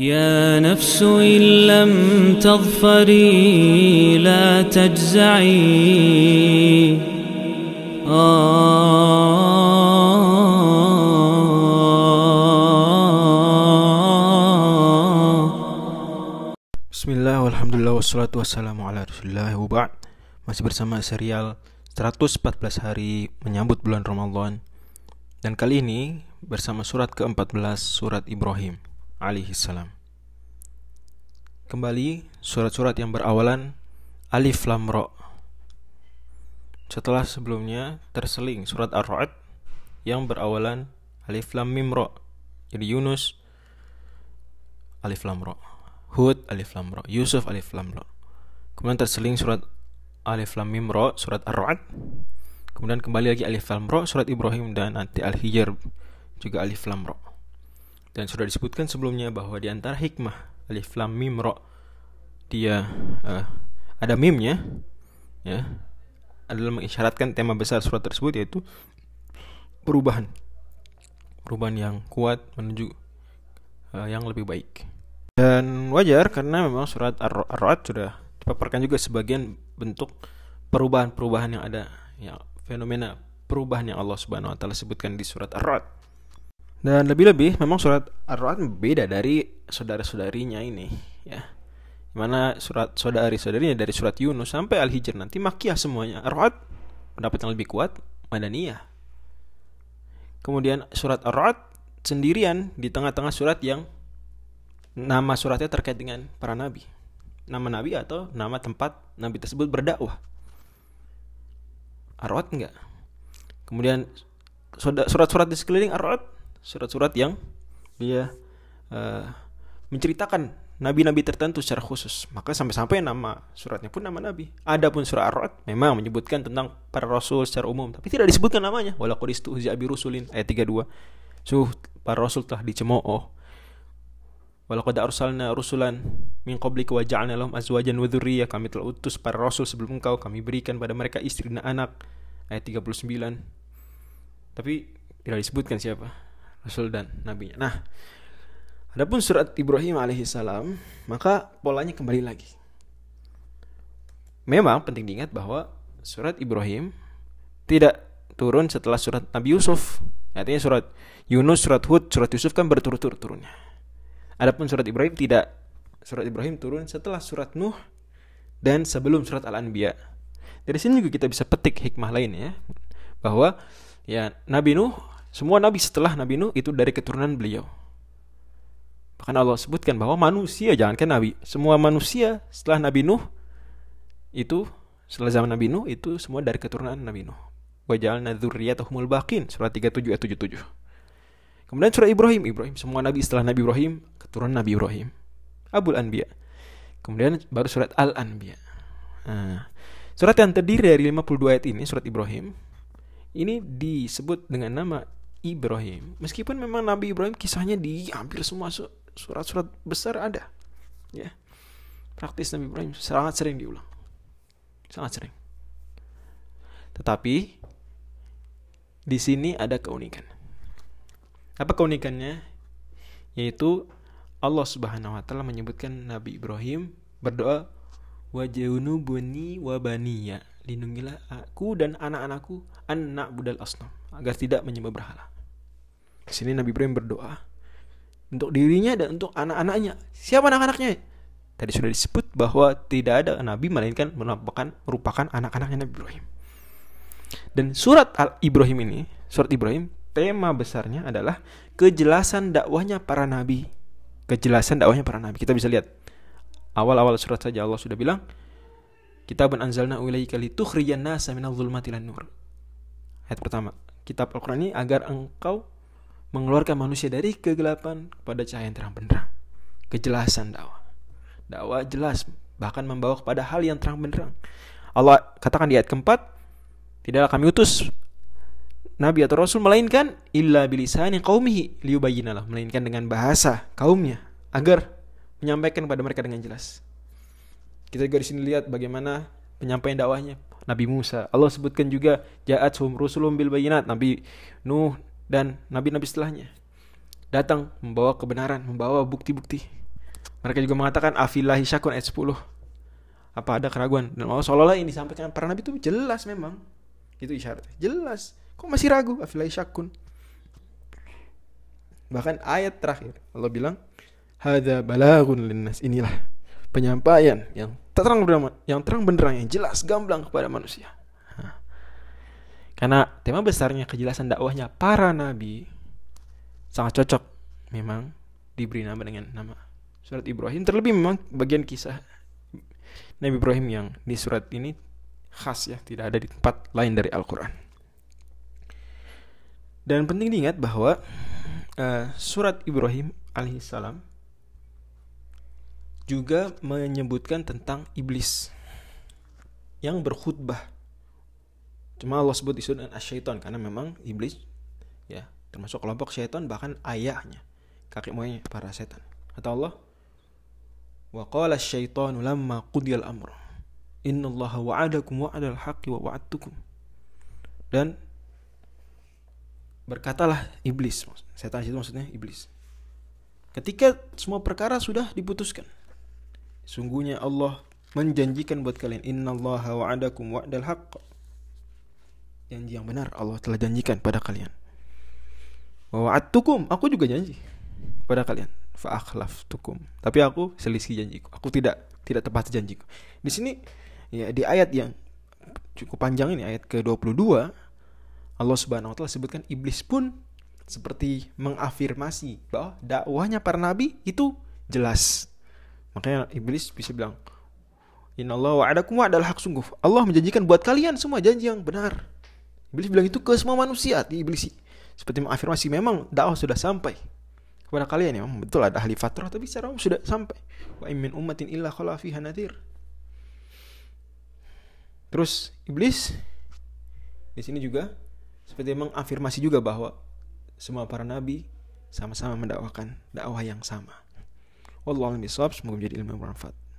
يا نفس إن لم تظفري لا تجزعي Bismillah, walhamdulillah, wassalatu wassalamu ala rasulillah wa Masih bersama serial 114 hari menyambut bulan Ramadan Dan kali ini bersama surat ke-14 surat Ibrahim alaihi salam Kembali surat-surat yang berawalan Alif Lam Ra Setelah sebelumnya terseling surat Ar-Ra'd yang berawalan Alif Lam Mim Ra Jadi Yunus Alif Lam Ra Hud Alif Lam Ra, Yusuf Alif Lam Ra. Kemudian terseling surat Alif Lam Mim Ra, surat Ar-Ra'd. Kemudian kembali lagi Alif Lam Ra, surat Ibrahim dan nanti Al-Hijr juga Alif Lam Ra. Dan sudah disebutkan sebelumnya bahwa di antara hikmah Alif Lam Mim Ra dia uh, ada mimnya ya adalah mengisyaratkan tema besar surat tersebut yaitu perubahan perubahan yang kuat menuju uh, yang lebih baik. Dan wajar karena memang surat Ar-Ra'd sudah dipaparkan juga sebagian bentuk perubahan-perubahan yang ada, ya fenomena perubahan yang Allah Subhanahu wa taala sebutkan di surat Ar-Ra'd. Dan lebih-lebih memang surat Ar-Ra'd beda dari saudara-saudarinya ini, ya. Mana surat saudari-saudarinya dari surat Yunus sampai Al-Hijr nanti makiyah semuanya. Ar-Ra'd pendapat yang lebih kuat Madaniyah. Kemudian surat Ar-Ra'd sendirian di tengah-tengah surat yang nama suratnya terkait dengan para nabi. Nama nabi atau nama tempat nabi tersebut berdakwah. Arwat enggak. Kemudian surat-surat di sekeliling Arwat, surat-surat yang dia uh, menceritakan nabi-nabi tertentu secara khusus. Maka sampai-sampai nama suratnya pun nama nabi. Adapun surah Ar-Ra'd memang menyebutkan tentang para rasul secara umum, tapi tidak disebutkan namanya. Walaqad istuhzi'a bi rusulin ayat 32. Suh para rasul telah dicemooh Walaqad arsalna rusulan min qablika wa ja'alna lahum azwajan wa dzurriyyah. Kami telah utus para rasul sebelum engkau, kami berikan pada mereka istri dan anak. Ayat 39. Tapi tidak disebutkan siapa rasul dan nabinya. Nah, adapun surat Ibrahim alaihissalam, maka polanya kembali lagi. Memang penting diingat bahwa surat Ibrahim tidak turun setelah surat Nabi Yusuf. Artinya surat Yunus, surat Hud, surat Yusuf kan berturut-turut turunnya. Adapun surat Ibrahim tidak. Surat Ibrahim turun setelah surat Nuh dan sebelum surat Al-Anbiya. Dari sini juga kita bisa petik hikmah lain ya. Bahwa ya Nabi Nuh, semua nabi setelah Nabi Nuh itu dari keturunan beliau. Bahkan Allah sebutkan bahwa manusia jangankan nabi, semua manusia setelah Nabi Nuh itu setelah zaman Nabi Nuh itu semua dari keturunan Nabi Nuh. Wa ja'alna dzurriyyatahumul baqin surat 37 ayat 77. Kemudian surah Ibrahim, Ibrahim semua nabi setelah Nabi Ibrahim, keturunan Nabi Ibrahim. Abul Anbiya. Kemudian baru surat Al-Anbiya. Nah, surat yang terdiri dari 52 ayat ini, surat Ibrahim, ini disebut dengan nama Ibrahim. Meskipun memang Nabi Ibrahim kisahnya di hampir semua surat-surat besar ada. Ya. Praktis Nabi Ibrahim sangat sering diulang. Sangat sering. Tetapi di sini ada keunikan. Apa keunikannya? Yaitu Allah Subhanahu wa taala menyebutkan Nabi Ibrahim berdoa wajahunu bani wa baniya lindungilah aku dan anak-anakku anak budal asnam agar tidak menyembah berhala. Di sini Nabi Ibrahim berdoa untuk dirinya dan untuk anak-anaknya. Siapa anak-anaknya? Tadi sudah disebut bahwa tidak ada nabi melainkan merupakan merupakan anak-anaknya Nabi Ibrahim. Dan surat Al Ibrahim ini, surat Ibrahim tema besarnya adalah kejelasan dakwahnya para nabi. Kejelasan dakwahnya para nabi. Kita bisa lihat awal-awal surat saja Allah sudah bilang Kitabun anzalna ilaika litukhrijan nasa minadh dhulumati nur. Ayat pertama, kitab Al-Qur'an ini agar engkau mengeluarkan manusia dari kegelapan kepada cahaya yang terang benderang. Kejelasan dakwah. Dakwah jelas bahkan membawa kepada hal yang terang benderang. Allah katakan di ayat keempat, tidaklah kami utus nabi atau rasul melainkan illa bilisani qaumihi liyubayyinalah melainkan dengan bahasa kaumnya agar menyampaikan kepada mereka dengan jelas. Kita juga di sini lihat bagaimana penyampaian dakwahnya Nabi Musa. Allah sebutkan juga jaat sum rusulum bil bayinat Nabi Nuh dan nabi-nabi setelahnya. datang membawa kebenaran, membawa bukti-bukti. Mereka juga mengatakan afilahi syakun ayat 10. Apa ada keraguan? Dan Allah seolah-olah ini disampaikan para nabi itu jelas memang. Itu isyarat. Jelas. Kok masih ragu? Afilahi syakun. Bahkan ayat terakhir Allah bilang, "Hadza balagun linnas." Inilah penyampaian yang terang benderang, yang terang benderang yang jelas gamblang kepada manusia. Karena tema besarnya kejelasan dakwahnya para nabi sangat cocok memang diberi nama dengan nama surat Ibrahim. Terlebih memang bagian kisah Nabi Ibrahim yang di surat ini khas ya tidak ada di tempat lain dari Al-Quran. Dan penting diingat bahwa uh, surat Ibrahim alaihissalam juga menyebutkan tentang iblis yang berkhutbah Cuma Allah sebut isu dengan asyaiton karena memang iblis ya termasuk kelompok syaitan bahkan ayahnya kakek moyangnya para setan. Kata Allah, "Wa qala asyaitanu lamma qudiyal amr, innallaha wa'adakum wa'adal haqqi wa wa'adtukum." Dan berkatalah iblis, setan itu maksudnya iblis. Ketika semua perkara sudah diputuskan, sungguhnya Allah menjanjikan buat kalian innallaha wa'adakum wa'adal haqq janji yang benar Allah telah janjikan pada kalian. Wa'adtukum, aku juga janji pada kalian. Fa'akhlaftukum. Tapi aku selisih janjiku. Aku tidak tidak tepat janjiku. Di sini ya di ayat yang cukup panjang ini ayat ke-22 Allah Subhanahu wa taala sebutkan iblis pun seperti mengafirmasi bahwa dakwahnya para nabi itu jelas. Makanya iblis bisa bilang, Inna Allah wa'adakum adalah hak sungguh. Allah menjanjikan buat kalian semua janji yang benar. Iblis bilang itu ke semua manusia di iblis seperti mengafirmasi memang dakwah sudah sampai kepada kalian ya memang betul ada ahli fatrah tapi secara umum sudah sampai wa min ummatin illa khala fiha terus iblis di sini juga seperti mengafirmasi juga bahwa semua para nabi sama-sama mendakwakan dakwah yang sama. Wallahu bishawab, semoga menjadi ilmu yang bermanfaat.